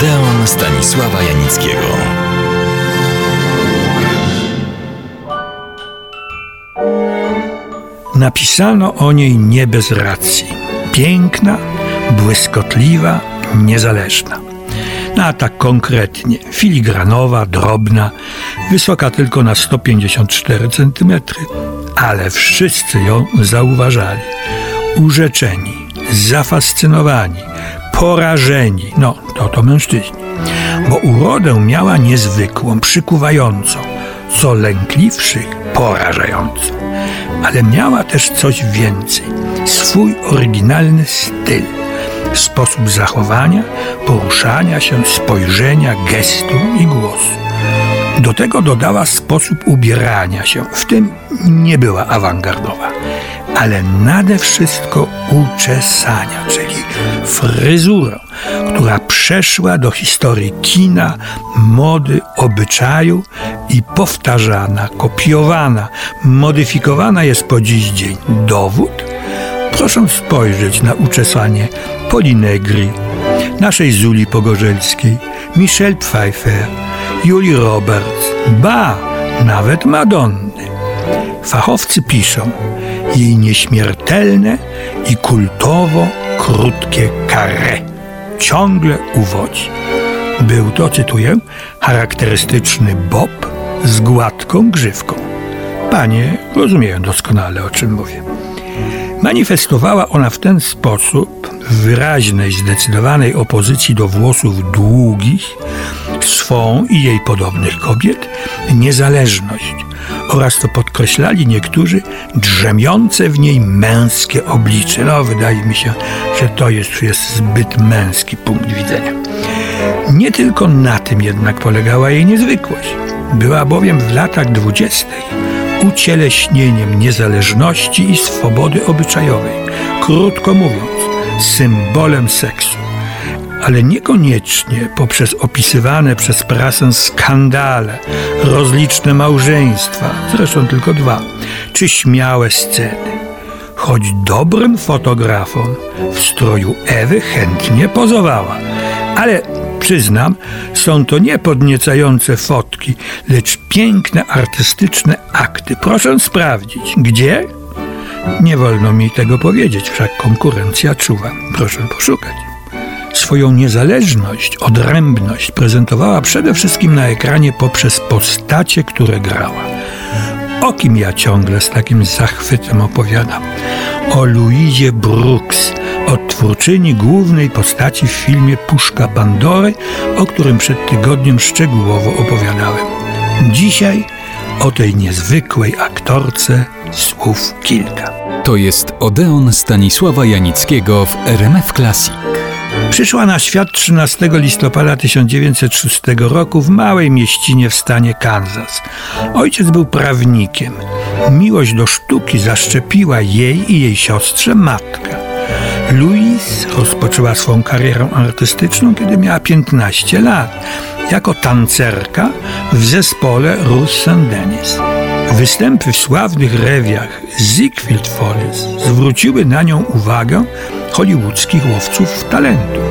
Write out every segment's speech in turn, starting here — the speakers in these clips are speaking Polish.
Odeon Stanisława Janickiego. Napisano o niej nie bez racji. Piękna, błyskotliwa, niezależna. No a tak konkretnie, filigranowa, drobna, wysoka tylko na 154 cm, ale wszyscy ją zauważali. Urzeczeni, zafascynowani, porażeni, no to to mężczyźni, bo urodę miała niezwykłą, przykuwającą, co lękliwszych porażającą. Ale miała też coś więcej, swój oryginalny styl, sposób zachowania, poruszania się, spojrzenia, gestu i głosu. Do tego dodała sposób ubierania się, w tym nie była awangardowa, ale nade wszystko uczesania, czyli fryzurę, która przeszła do historii kina, mody, obyczaju i powtarzana, kopiowana, modyfikowana jest po dziś dzień. Dowód? Proszę spojrzeć na uczesanie Polinegri, naszej Zuli Pogorzelskiej, Michelle Pfeiffer, Julie Roberts, ba, nawet Madonny. Fachowcy piszą, jej nieśmiertelne i kultowo krótkie carré ciągle uwodzi. Był to, cytuję, charakterystyczny bob z gładką grzywką. Panie rozumieją doskonale, o czym mówię. Manifestowała ona w ten sposób w wyraźnej, zdecydowanej opozycji do włosów długich swą i jej podobnych kobiet niezależność oraz to podkreślali niektórzy drzemiące w niej męskie oblicze. No, wydaje mi się, że to jest, jest zbyt męski punkt widzenia. Nie tylko na tym jednak polegała jej niezwykłość. Była bowiem w latach dwudziestych ucieleśnieniem niezależności i swobody obyczajowej. Krótko mówiąc, symbolem seksu ale niekoniecznie poprzez opisywane przez prasę skandale, rozliczne małżeństwa, zresztą tylko dwa, czy śmiałe sceny. Choć dobrym fotografom w stroju Ewy chętnie pozowała, ale przyznam, są to nie podniecające fotki, lecz piękne artystyczne akty. Proszę sprawdzić, gdzie? Nie wolno mi tego powiedzieć, wszak konkurencja czuwa. Proszę poszukać. Swoją niezależność, odrębność prezentowała przede wszystkim na ekranie poprzez postacie, które grała. O kim ja ciągle z takim zachwytem opowiadam? O Louisie Brooks, odtwórczyni głównej postaci w filmie Puszka Pandory, o którym przed tygodniem szczegółowo opowiadałem. Dzisiaj o tej niezwykłej aktorce słów kilka. To jest Odeon Stanisława Janickiego w RMF Classic. Przyszła na świat 13 listopada 1906 roku w małej mieścinie w stanie Kansas. Ojciec był prawnikiem. Miłość do sztuki zaszczepiła jej i jej siostrze matka. Louise rozpoczęła swą karierę artystyczną, kiedy miała 15 lat, jako tancerka w zespole Ruth St. Denis. Występy w sławnych rewiach Ziegfeld Follies zwróciły na nią uwagę hollywoodzkich łowców talentów.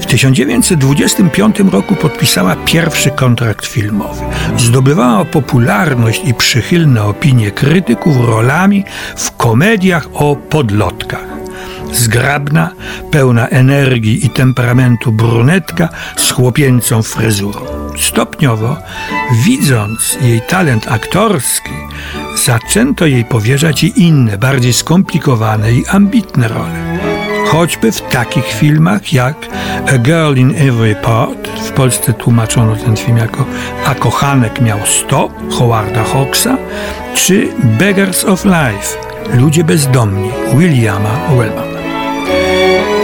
W 1925 roku podpisała pierwszy kontrakt filmowy. Zdobywała popularność i przychylne opinie krytyków rolami w komediach o podlotkach. Zgrabna, pełna energii i temperamentu brunetka z chłopięcą fryzurą. Stopniowo, widząc jej talent aktorski, zaczęto jej powierzać i inne, bardziej skomplikowane i ambitne role. Choćby w takich filmach jak A Girl in Every Part, w Polsce tłumaczono ten film jako A kochanek miał 100, Howarda Hawksa, czy Beggars of Life, Ludzie bezdomni, Williama Wellmana.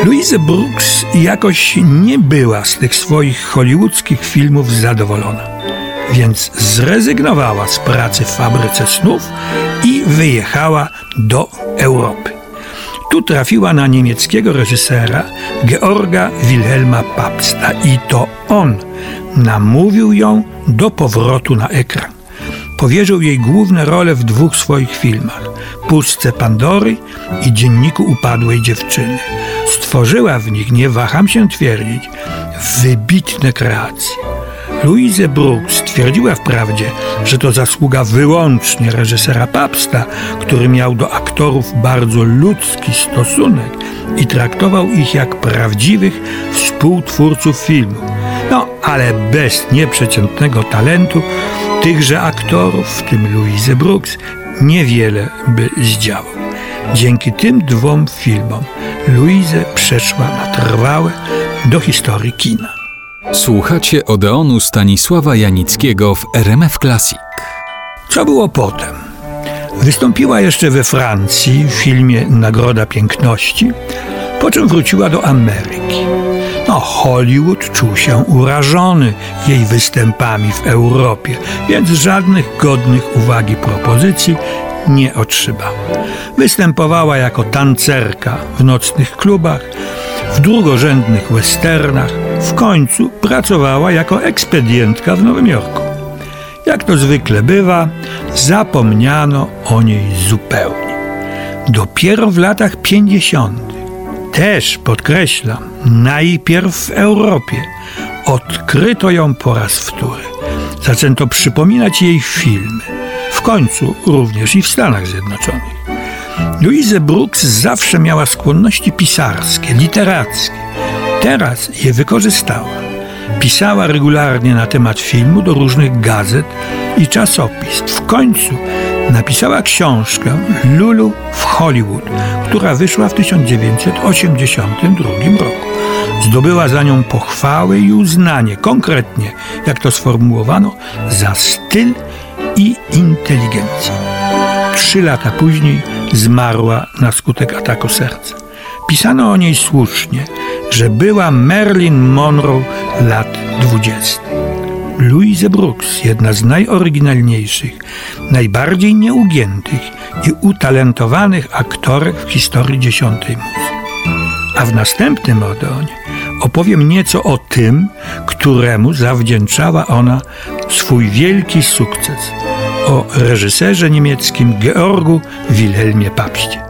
Louise Brooks jakoś nie była z tych swoich hollywoodzkich filmów zadowolona, więc zrezygnowała z pracy w fabryce snów i wyjechała do Europy. Tu trafiła na niemieckiego reżysera Georga Wilhelma Papsta i to on namówił ją do powrotu na ekran. Powierzył jej główne role w dwóch swoich filmach: Puszce Pandory i Dzienniku Upadłej Dziewczyny. Stworzyła w nich, nie waham się twierdzić, wybitne kreacje. Louise Brooks stwierdziła wprawdzie, że to zasługa wyłącznie reżysera Papsta, który miał do aktorów bardzo ludzki stosunek i traktował ich jak prawdziwych współtwórców filmu. No, ale bez nieprzeciętnego talentu tychże aktorów, w tym Louise Brooks, niewiele by zdziałał. Dzięki tym dwom filmom Louise przeszła na trwałe do historii kina. Słuchacie Odeonu Stanisława Janickiego w RMF Classic. Co było potem? Wystąpiła jeszcze we Francji w filmie Nagroda Piękności, po czym wróciła do Ameryki. No, Hollywood czuł się urażony jej występami w Europie, więc żadnych godnych uwagi propozycji nie otrzymała. Występowała jako tancerka w nocnych klubach, w drugorzędnych westernach, w końcu pracowała jako ekspedientka w Nowym Jorku. Jak to zwykle bywa, zapomniano o niej zupełnie. Dopiero w latach 50., też podkreślam, najpierw w Europie, odkryto ją po raz wtóry. Zaczęto przypominać jej filmy, końcu również i w Stanach Zjednoczonych. Louise Brooks zawsze miała skłonności pisarskie, literackie. Teraz je wykorzystała. Pisała regularnie na temat filmu do różnych gazet i czasopism. W końcu napisała książkę Lulu w Hollywood, która wyszła w 1982 roku. Zdobyła za nią pochwały i uznanie, konkretnie, jak to sformułowano, za styl i inteligencję. Trzy lata później zmarła na skutek ataku serca. Pisano o niej słusznie, że była Marilyn Monroe lat dwudziestych. Louise Brooks, jedna z najoryginalniejszych, najbardziej nieugiętych i utalentowanych aktorek w historii dziesiątej muzyki. A w następnym Odeonie opowiem nieco o tym, któremu zawdzięczała ona swój wielki sukces – o reżyserze niemieckim Georgu Wilhelmie Papście.